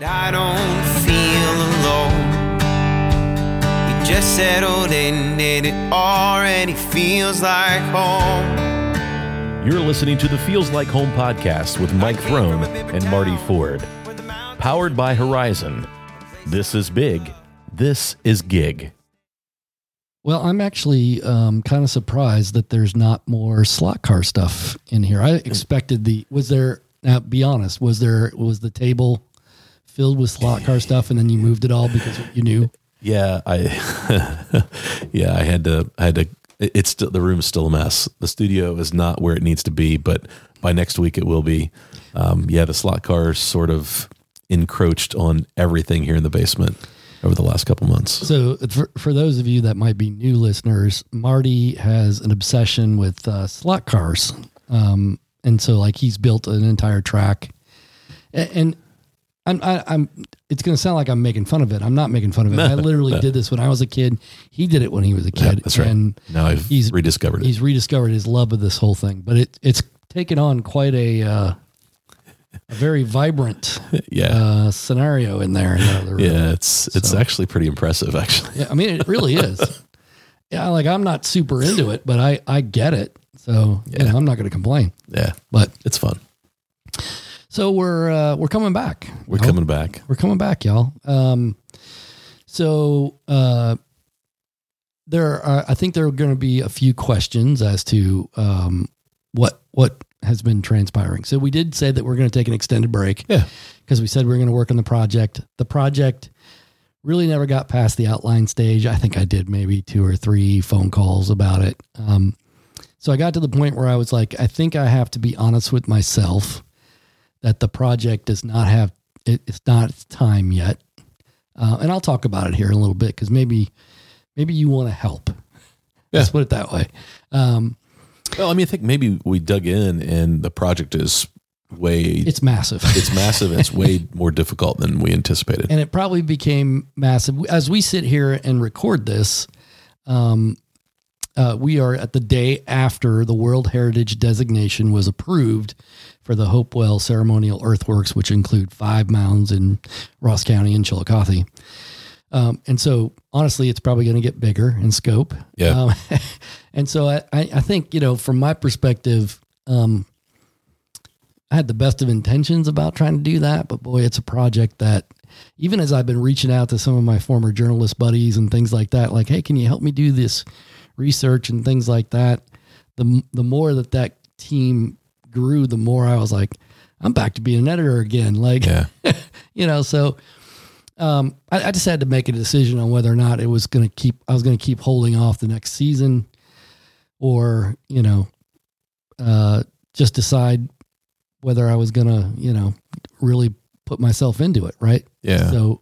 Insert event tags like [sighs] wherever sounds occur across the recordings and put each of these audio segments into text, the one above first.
I don't feel alone. We just settled in and it already feels like home. You're listening to the Feels Like Home podcast with Mike Throne and Marty Ford. Powered by Horizon. This is big. This is gig. Well, I'm actually um, kind of surprised that there's not more slot car stuff in here. I expected the was there. Now, be honest. Was there was the table filled with slot car stuff, and then you moved it all because you knew? Yeah, I [laughs] yeah, I had to I had to it's still the room's still a mess. The studio is not where it needs to be, but by next week it will be. Um, yeah, the slot cars sort of encroached on everything here in the basement over the last couple months. So, for, for those of you that might be new listeners, Marty has an obsession with uh, slot cars, um, and so like he's built an entire track, and, and I'm I, am i am It's going to sound like I'm making fun of it. I'm not making fun of it. I [laughs] literally did this when I was a kid. He did it when he was a kid. Yeah, that's right. And now I've he's rediscovered it. He's rediscovered his love of this whole thing, but it it's taken on quite a. Uh, a very vibrant [laughs] yeah. Uh, scenario in there. In yeah, it's it's so, actually pretty impressive. Actually, yeah, I mean, it really [laughs] is. yeah, like I'm not super into it, but I I get it. So yeah, you know, I'm not going to complain. Yeah, but it's fun. So we're uh, we're coming back. We're coming back. We're coming back, y'all. Um, so uh, there are, I think there are going to be a few questions as to um, what what has been transpiring. So we did say that we're going to take an extended break. Yeah. Because we said we are going to work on the project. The project really never got past the outline stage. I think I did maybe two or three phone calls about it. Um, so I got to the point where I was like, I think I have to be honest with myself that the project does not have it, it's not time yet. Uh, and I'll talk about it here in a little bit because maybe maybe you want to help. Yeah. Let's put it that way. Um, well, I mean, I think maybe we dug in and the project is way it's massive. [laughs] It's massive. it's way more difficult than we anticipated. And it probably became massive as we sit here and record this. Um, uh, we are at the day after the World Heritage designation was approved for the Hopewell Ceremonial Earthworks, which include five mounds in Ross County and Chillicothe. Um, and so, honestly, it's probably going to get bigger in scope. Yeah. Um, [laughs] and so, I, I think you know, from my perspective, um, I had the best of intentions about trying to do that, but boy, it's a project that even as I've been reaching out to some of my former journalist buddies and things like that, like, hey, can you help me do this research and things like that? The the more that that team grew, the more I was like, I'm back to being an editor again. Like, yeah. [laughs] you know, so um, I, I, just had to make a decision on whether or not it was going to keep. I was going to keep holding off the next season, or you know, uh, just decide whether I was going to, you know, really put myself into it. Right. Yeah. So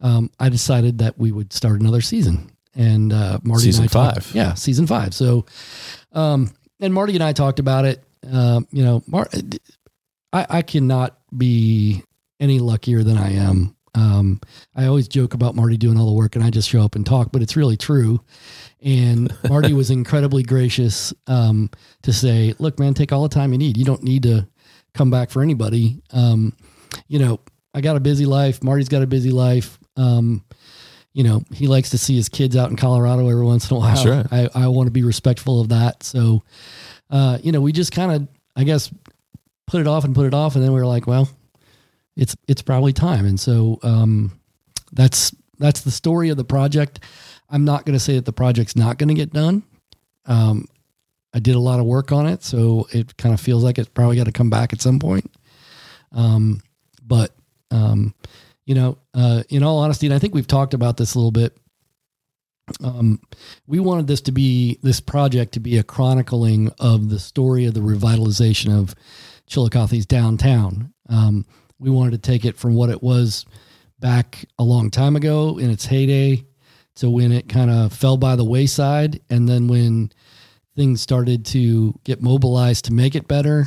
um, I decided that we would start another season, and uh, Marty season and I five. Talked, yeah, season five. So, um, and Marty and I talked about it. Um, you know, Mar- I, I cannot be any luckier than I am um, I always joke about Marty doing all the work and I just show up and talk, but it's really true. And Marty was [laughs] incredibly gracious um, to say, look, man, take all the time you need. You don't need to come back for anybody. Um, you know, I got a busy life. Marty's got a busy life. Um, you know, he likes to see his kids out in Colorado every once in a while. I, I want to be respectful of that. So, uh, you know, we just kind of, I guess, put it off and put it off. And then we were like, well, it's it's probably time. And so um, that's that's the story of the project. I'm not going to say that the project's not going to get done. Um, I did a lot of work on it, so it kind of feels like it's probably got to come back at some point. Um, but um, you know, uh, in all honesty, and I think we've talked about this a little bit. Um, we wanted this to be this project to be a chronicling of the story of the revitalization of Chillicothe's downtown. Um, we wanted to take it from what it was back a long time ago in its heyday to when it kind of fell by the wayside. And then when things started to get mobilized to make it better,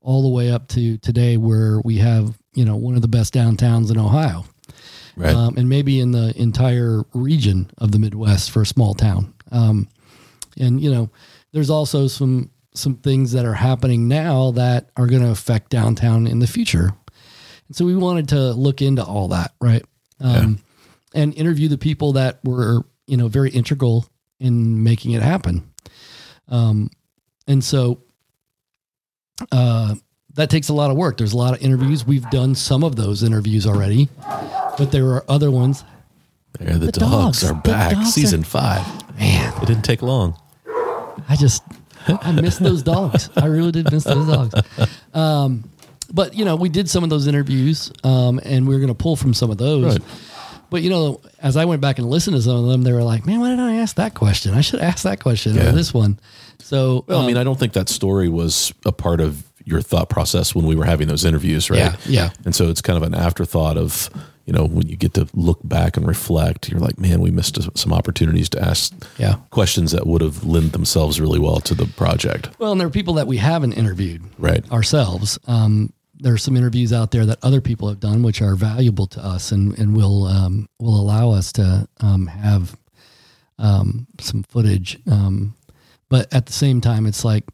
all the way up to today, where we have, you know, one of the best downtowns in Ohio. Right. Um, and maybe in the entire region of the Midwest for a small town. Um, and, you know, there's also some some things that are happening now that are going to affect downtown in the future And So we wanted to look into all that, right? Um, and interview the people that were, you know, very integral in making it happen. Um, and so uh, that takes a lot of work. There's a lot of interviews. We've done some of those interviews already, but there are other ones. There, the, The dogs, dogs. are back. dogs Season are- five. Man, It didn't take long. I just I miss those dogs. I really did miss those dogs. Um, but you know, we did some of those interviews, um, and we are going to pull from some of those. Right. But you know, as I went back and listened to some of them, they were like, "Man, why didn't I ask that question? I should ask that question Yeah. or this one." So, Well, I um, mean, I don't think that story was a part of your thought process when we were having those interviews, right? Yeah, yeah. And so it's kind of an afterthought of, you know, when you get to look back and reflect, you're like, man, we missed some opportunities to ask Yeah. questions that would have lent themselves really well to the project. well, and there are people that we haven't interviewed Right. ourselves. Um, there are some interviews out there that other people have done, which are valuable to us and, and will um, will allow us to um, have um, some footage. Um, but at the same time, it's like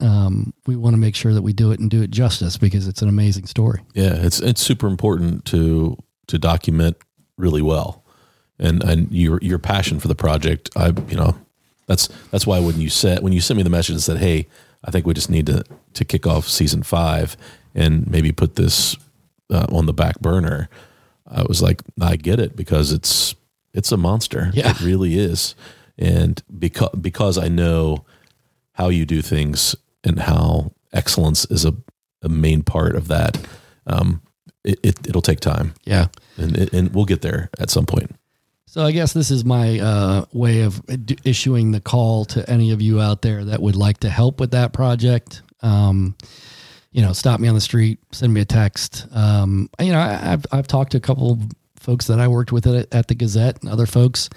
um, we want to make sure that we do it and do it justice because it's an amazing story. Yeah, it's it's super important to to document really well, and and your your passion for the project. I you know that's that's why when you said when you sent me the message and said, hey, I think we just need to to kick off season five and maybe put this uh, on the back burner. I was like, I get it because it's it's a monster. Yeah. It really is, and because because I know how you do things and how excellence is a, a main part of that. Um, it, it it'll take time, Yeah. and it, and we'll get there at some point. So I guess this is my uh, way of issuing the call to any of you out there that would like to help with that project. Um, you know, stop me on the street, send me a text. Um, you know, I, I've I've talked to a couple of folks that I worked with at, at the Gazette and other folks.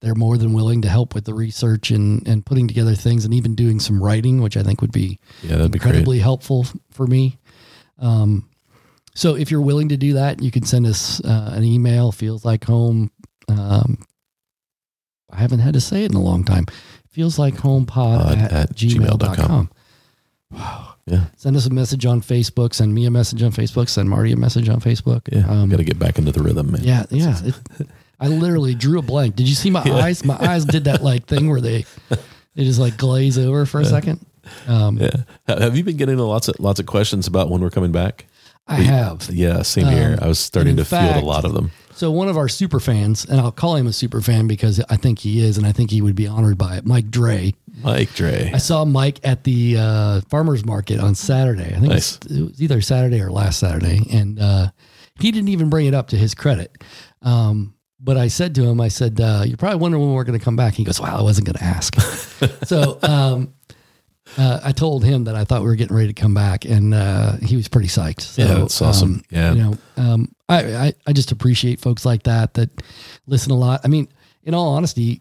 They're more than willing to help with the research and and putting together things and even doing some writing, which I think would be Yeah, that'd be incredibly helpful for me. Um, so if you're willing to do that, you can send us uh, an email. Feels like home. Um, I haven't had to say it in a long time. Feels like home pod at, at gmail.com. Yeah, Send us a message on Facebook. Send me a message on Facebook. Send Marty a message on Facebook. yeah. Um, Got to get back into the rhythm, man. yeah, yeah. [laughs] It, I literally drew a blank. Did you see my [laughs] eyes? My eyes did that like thing where they they just like glaze over for a second. Um, yeah. Have you been getting lots of lots of questions about when we're coming back? I have. Yeah, same here. I was starting in to field a lot of them. So one of our super fans, and I'll call him a super fan because I think he is, and I think he would be honored by it. Mike Dre. Mike Dre. I saw Mike at the uh, farmers market on Saturday. I think Nice. it's, it was either Saturday or last Saturday, and uh, he didn't even bring it up to his credit. Um, but I said to him, I said, uh, "You're probably wondering when we're going to come back." He goes, "Well, I wasn't going to ask." [laughs] so um, uh, I told him that I thought we were getting ready to come back, and uh, he was pretty psyched. So, Yeah, that's awesome. um, Yeah. you know, um, I, I I just appreciate folks like that that listen a lot. I mean, in all honesty,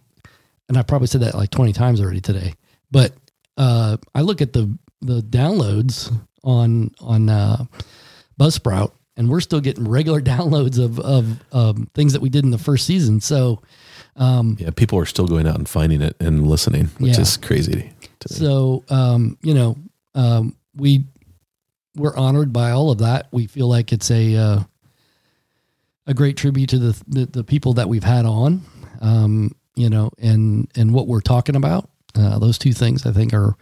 and I probably said that like 20 times already today, but uh, I look at the the downloads on on uh, Buzzsprout, and we're still getting regular [laughs] downloads of of um, things that we did in the first season. So Yeah, people are still going out and finding it and listening, which Yeah. is crazy. So, um, you know, um, we we're honored by all of that. We feel like it's a uh, a great tribute to the, the the people that we've had on, um, you know, and and what we're talking about. Uh, those two things, I think, are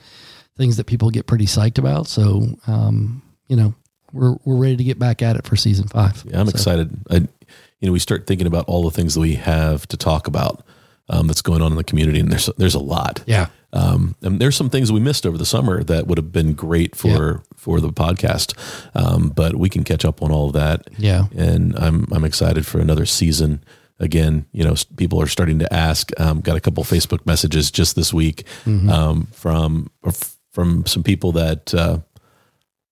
things that people get pretty psyched about. So, um, you know, we're we're ready to get back at it for season five. Yeah, I'm So, excited. I, you know, we start thinking about all the things that we have to talk about um, that's going on in the community, and there's there's a lot. Yeah, Um, and there's some things we missed over the summer that would have been great for for the podcast, um, but we can catch up on all of that. Yeah. and I'm I'm excited for another season. Again, you know, people are starting to ask. Um, got a couple Facebook messages just this week um, from from some people that uh,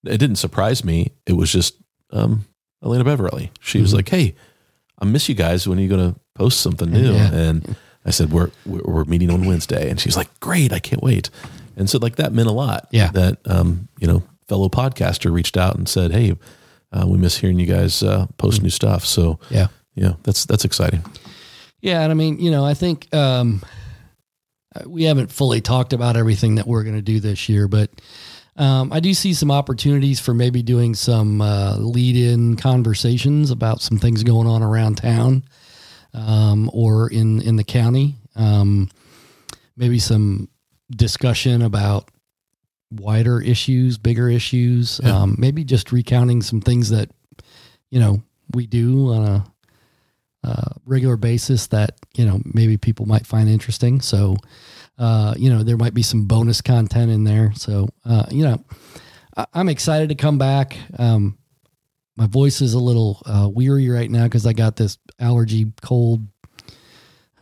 it didn't surprise me. It was just um, Elena Beverly. She was like, "Hey, I miss you guys. When are you going to post something new?" Yeah. And I said, "We're we're we're meeting on Wednesday," and she's like, "Great, I can't wait." And so, like that meant a lot. Yeah. that um, you know, fellow podcaster reached out and said, "Hey, uh, we miss hearing you guys uh, post new stuff." So yeah. yeah, that's that's exciting. Yeah, and I mean, you know, I think um, we haven't fully talked about everything that we're going to do this year, but Um, I do see some opportunities for maybe doing some uh, lead-in conversations about some things going on around town um, or in in the county. Um, maybe some discussion about wider issues, bigger issues. Yeah. Um, maybe just recounting some things that you know we do on a uh, regular basis that you know maybe people might find interesting. So uh, you know there might be some bonus content in there. So uh, you know I- I'm excited to come back. Um, my voice is a little uh, weary right now because I got this allergy cold.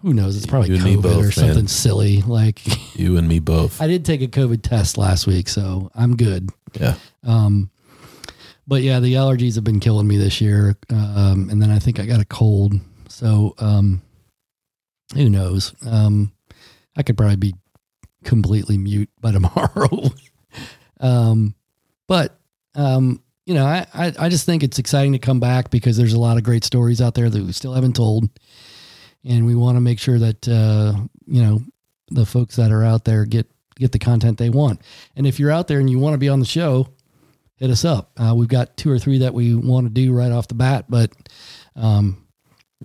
Who knows? It's probably You COVID both, or man. something silly. Like [laughs] You and me both. I did take a COVID test last week, so I'm good. Yeah. Um, but yeah, the allergies have been killing me this year. Um, and then I think I got a cold. So, um, who knows? Um, I could probably be completely mute by [laughs] tomorrow. um, but, um, you know, I, I, I just think it's exciting to come back because there's a lot of great stories out there that we still haven't told. And we want to make sure that, uh, you know, the folks that are out there get, get the content they want. And if you're out there and you want to be on the show, hit us up. Uh, we've got two or three that we want to do right off the bat, but um,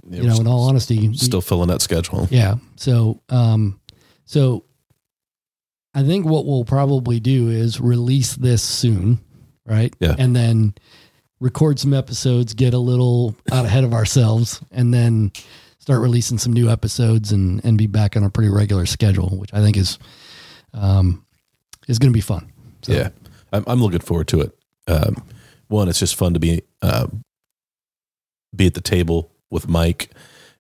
you know, in all honesty, we- still filling that schedule. yeah. So, um, so I think what we'll probably do is release this soon, right? Yeah. And then record some episodes, get a little out ahead of ourselves, and then start releasing some new episodes and and be back on a pretty regular schedule, which I think is um is going to be fun. So, Yeah, I'm, I'm looking forward to it. Um, one, it's just fun to be uh, be at the table with Mike.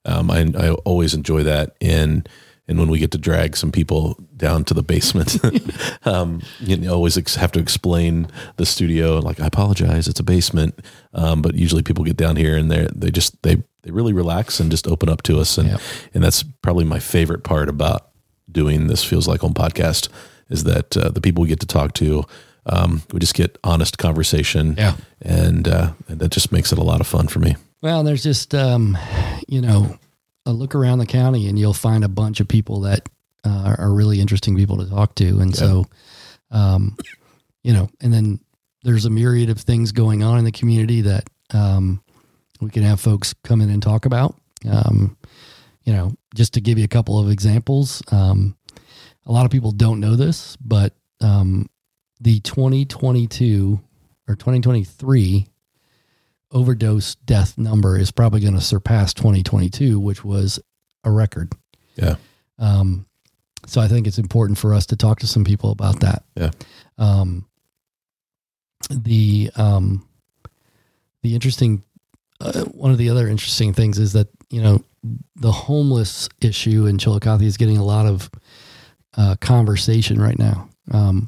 Um, I, I always enjoy that, and and when we get to drag some people down to the basement, [laughs] um, you know, always ex- have to explain the studio. Like, I apologize, it's a basement, um, but usually people get down here and they they just they they really relax and just open up to us, and Yep. and that's probably my favorite part about doing this feels like home podcast is that uh, the people we get to talk to um, we just get honest conversation Yeah. and, uh, and that just makes it a lot of fun for me Well, there's just um, you know, a look around the county and you'll find a bunch of people that uh, are really interesting people to talk to, and so, um, you know, and then there's a myriad of things going on in the community that um, we can have folks come in and talk about. Um, you know, just to give you a couple of examples, um, a lot of people don't know this, but um, the 2022 or 2023 overdose death number is probably going to surpass 2022, which was a record. Yeah. Um, so I think it's important for us to talk to some people about that. Yeah. Um, the um, the interesting uh, one of the other interesting things is that you know the homeless issue in Chillicothe is getting a lot of uh, conversation right now, um,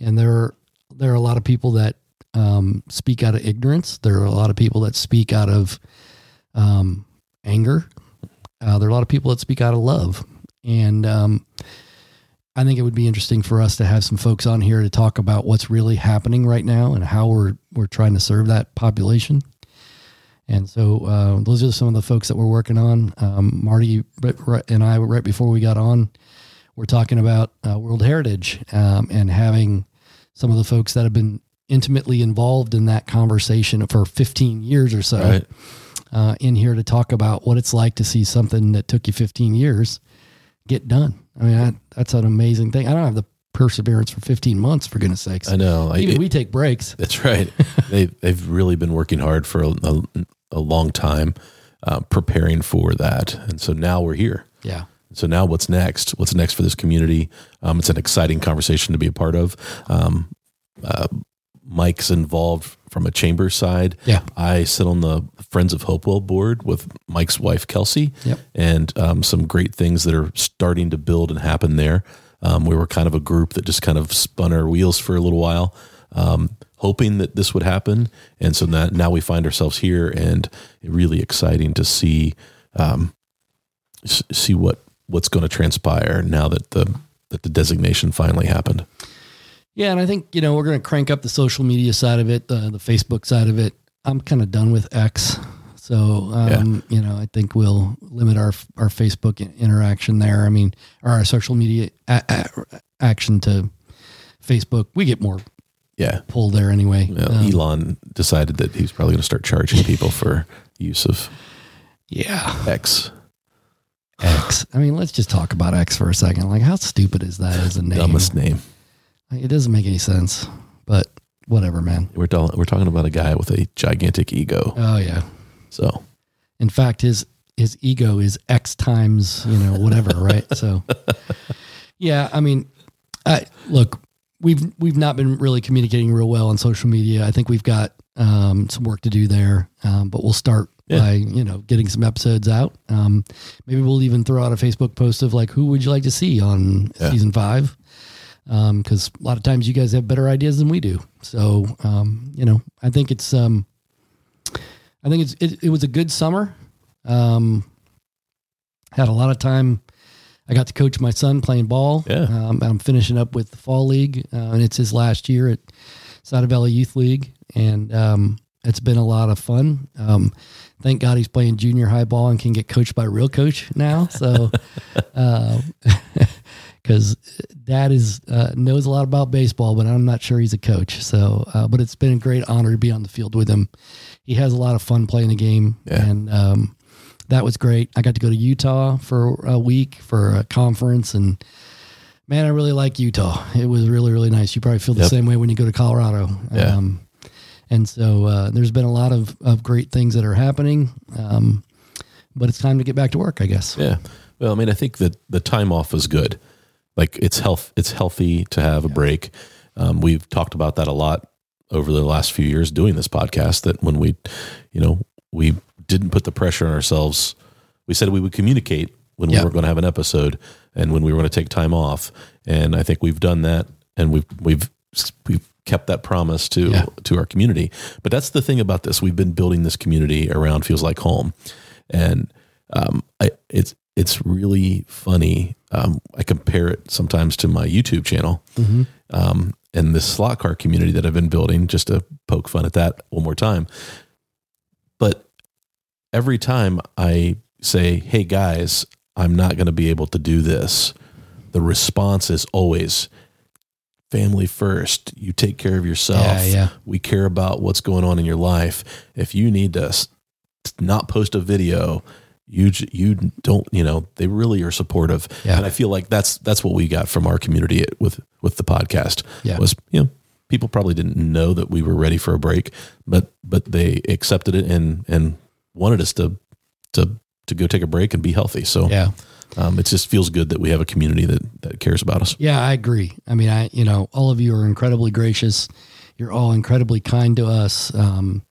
and there are there are a lot of people that um, speak out of ignorance. There are a lot of people that speak out of um, anger. Uh, there are a lot of people that speak out of love, and um, I think it would be interesting for us to have some folks on here to talk about what's really happening right now and how we're we're trying to serve that population. And so uh, those are some of the folks that we're working on. Um, Marty and I, right before we got on, we're talking about uh, World Heritage um, and having some of the folks that have been intimately involved in that conversation for 15 years or so Right. uh, in here to talk about what it's like to see something that took you 15 years get done. I mean, that, that's an amazing thing. I don't have the perseverance for 15 months, for goodness sakes. I know. I, Even we take breaks. that's right. [laughs] they they've really been working hard for a, a, a long time, uh, preparing for that, and so now we're here. Yeah. So now what's next? What's next for this community? Um, it's an exciting conversation to be a part of. Um, uh, Mike's involved from a chamber side. Yeah. I sit on the Friends of Hopewell board with Mike's wife Kelsey, Yep. and um, some great things that are starting to build and happen there. Um, we were kind of a group that just kind of spun our wheels for a little while, um, hoping that this would happen, and so that now we find ourselves here, and really exciting to see um, s- see what what's going to transpire now that the that the designation finally happened. Yeah, and I think you know we're going to crank up the social media side of it, the the Facebook side of it. I'm kind of done with X, so um, you know I think we'll limit our our Facebook interaction there. I mean, or our social media a- a- action to Facebook. We get more Yeah. pull there anyway. Yeah, Um, Elon decided that he's probably going to start charging people for use of yeah. X. X. I mean, let's just talk about X for a second. Like, how stupid is that as a name? [sighs] Dumbest name. It doesn't make any sense, but whatever, man. We're tal- we're talking about a guy with a gigantic ego. Oh yeah. So In fact, his his ego is X times, you know, whatever, [laughs] right? So, yeah, I mean, I look, we've we've not been really communicating real well on social media. I think we've got um, some work to do there, um, but we'll start Yeah. by you know getting some episodes out. Um, maybe we'll even throw out a Facebook post of like, who would you like to see on Yeah. season five? Because a lot of times you guys have better ideas than we do. So, um, you know, I think it's um, I think it's it, it was a good summer. Um, had a lot of time. I got to coach my son playing ball. Yeah. Um, I'm finishing up with the fall league, uh, and it's his last year at Scioto Valley Youth League, and um, it's been a lot of fun. Um, thank God he's playing junior high ball and can get coached by a real coach now. So, [laughs] [laughs] because dad is uh, knows a lot about baseball, but I'm not sure he's a coach. So, uh, but it's been a great honor to be on the field with him. He has a lot of fun playing the game, Yeah. and um, that was great. I got to go to Utah for a week for a conference, and man, I really like Utah. It was really really nice. You probably feel the Yep. same way when you go to Colorado. Yeah. Um, and so uh, there's been a lot of, of great things that are happening. Um, but it's time to get back to work, I guess. yeah. Well, I mean, I think that the time off is good. Like it's health. It's healthy to have a break. Um, we've talked about that a lot over the last few years doing this podcast. That when we, you know, we didn't put the pressure on ourselves. We said we would communicate when we were going to have an episode and when we were going to take time off. And I think we've done that, and we've we've we've kept that promise to Yeah. to our community. But that's the thing about this. We've been building this community around feels like home, and um, I, it's it's really funny. Um, I compare it sometimes to my YouTube channel um, and this slot car community that I've been building. Just to poke fun at that one more time, but every time I say, "Hey guys, I'm not going to be able to do this," the response is always family first. You take care of yourself. Yeah, yeah. We care about what's going on in your life. If you need to not post a video, you you don't you know they really are supportive. Yeah. And I feel like that's that's what we got from our community with with the podcast. Yeah. Was you know people probably didn't know that we were ready for a break, but but they accepted it and and wanted us to to to go take a break and be healthy. So Yeah. um, it just feels good that we have a community that that cares about us. Yeah, I agree. I mean, I, you know, all of you are incredibly gracious. You're all incredibly kind to us, um,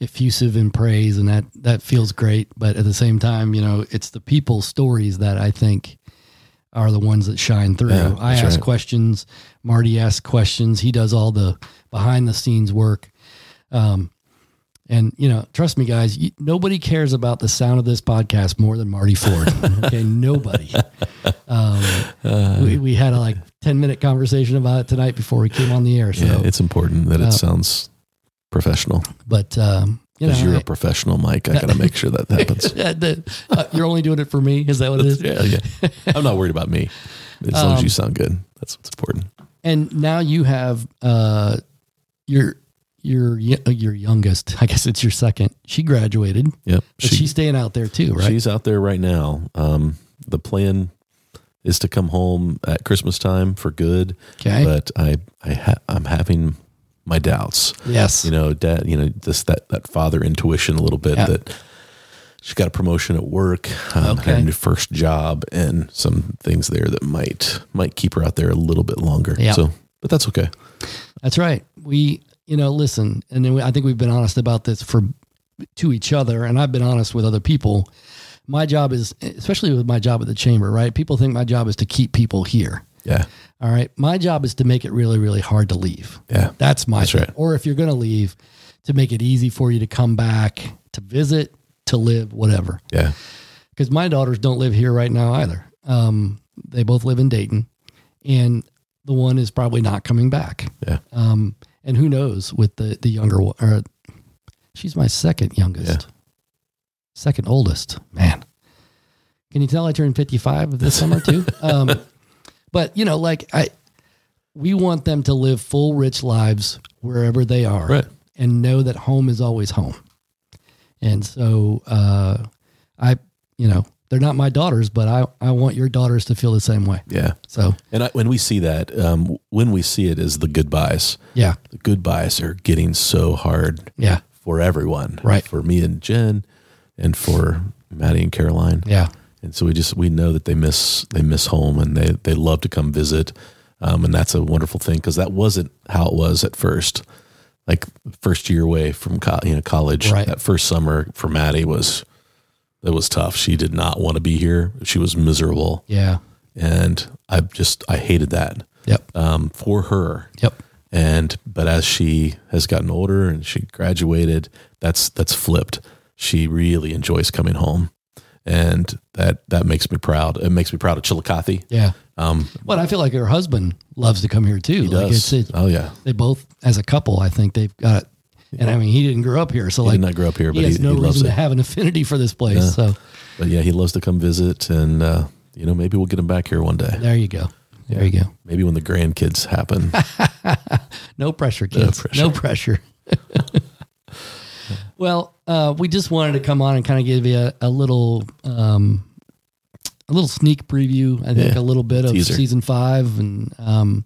effusive in praise, and that, that feels great. But at the same time, you know, it's the people's stories that I think are the ones that shine through. Yeah, I ask right. questions. Marty asks questions. He does all the behind the scenes work. Um, and you know, trust me, guys. You, nobody cares about the sound of this podcast more than Marty Ford. [laughs] okay, nobody. Um, we, we had a like ten minute conversation about it tonight before we came on the air. So, yeah, it's important that it sounds professional. but um, you know, Because you're I- a professional, Mike. I got to make sure that [laughs] happens. [laughs] Uh, you're only doing it for me. Is that what it is? yeah, yeah. [laughs] I'm not worried about me. As long as you sound good, that's what's important. And now you have uh, your your your youngest. I guess it's your second. She graduated, Yep. but she's staying out there too, right? She's out there right now. Um, the plan is to come home at Christmas time for good. Okay. But I, I ha- I'm having my doubts. yes. You know, dad. You know, this that that father intuition a little bit Yeah. that she got a promotion at work, um, Okay. had a new first job, and some things there that might might keep her out there a little bit longer. Yeah. So, but that's okay. That's right. We, you know, listen, and then we, I think we've been honest about this for to each other, and I've been honest with other people. My job is, especially with my job at the chamber, right? People think my job is to keep people here. Yeah. All right. My job is to make it really, really hard to leave. Yeah. That's my That's right. Or if you're going to leave, to make it easy for you to come back, to visit, to live, whatever. Yeah. Because my daughters don't live here right now either. Um, they both live in Dayton, and the one is probably not coming back. Yeah. Um, and who knows with the the younger one? Or she's my second youngest, second oldest. Man, can you tell I turned fifty five this summer too? [laughs] Um, but you know, like I, we want them to live full, rich lives wherever they are, Right. and know that home is always home. And so, uh, I, you know, they're not my daughters, but I, I want your daughters to feel the same way. Yeah. So, And I, when we see that, um, when we see it is the goodbyes. yeah, The goodbyes are getting so hard yeah, for everyone. Right. For me and Jen and for Maddie and Caroline. yeah, And so we just we know that they miss they miss home and they they love to come visit, um, and that's a wonderful thing because that wasn't how it was at first. Like first year away from co- you know college, Right. that first summer for Maddie was it was tough. She did not want to be here. She was miserable, yeah, and I just I hated that yep, um, for her. yep, And but as she has gotten older and she graduated, that's that's flipped. She really enjoys coming home, and that that makes me proud. It makes me proud of Chillicothe. yeah. Um, But I feel like her husband loves to come here too. he like does. It's, it, oh yeah, they both, as a couple, I think they've got it. And I mean, he didn't grow up here, so he like did not grow up here, he but he, has no he loves reason to have an affinity for this place. Yeah. So But yeah, he loves to come visit, and uh, you know maybe we'll get him back here one day. there you go. There you go. Maybe when the grandkids happen. [laughs] No pressure, kids. No pressure. [laughs] well, uh, we just wanted to come on and kind of give you a, a little, um, a little sneak preview. I think Yeah. a little bit of Teaser. season five, and um,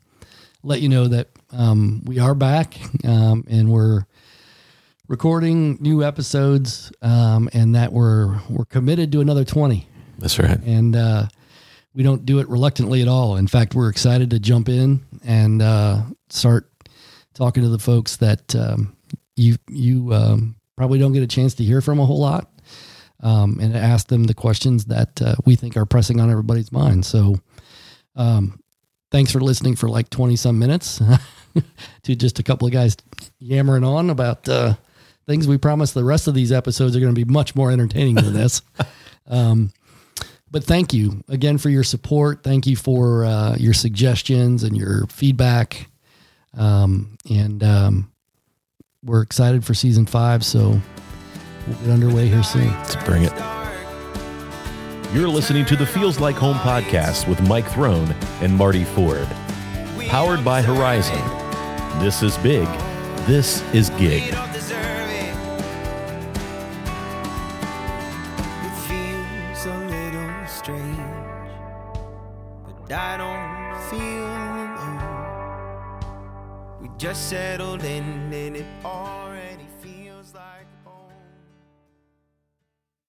let you know that um, we are back um, and we're recording new episodes, um, and that we're we're committed to another twenty That's right. and uh, we don't do it reluctantly at all. In fact, we're excited to jump in and uh, start talking to the folks that um, you you um, probably don't get a chance to hear from a whole lot, um, and ask them the questions that uh, we think are pressing on everybody's mind. So, um, thanks for listening for like twenty some minutes [laughs] to just a couple of guys yammering on about uh, things. We promise the rest of these episodes are going to be much more entertaining than this. [laughs] Um, but thank you again for your support. Thank you for uh, your suggestions and your feedback. Um, and um, we're excited for season five. So we'll get underway here soon. Let's bring it. You're listening to the Feels Like Home podcast with Mike Throne and Marty Ford. Powered by Horizon. This is big. This is gig. You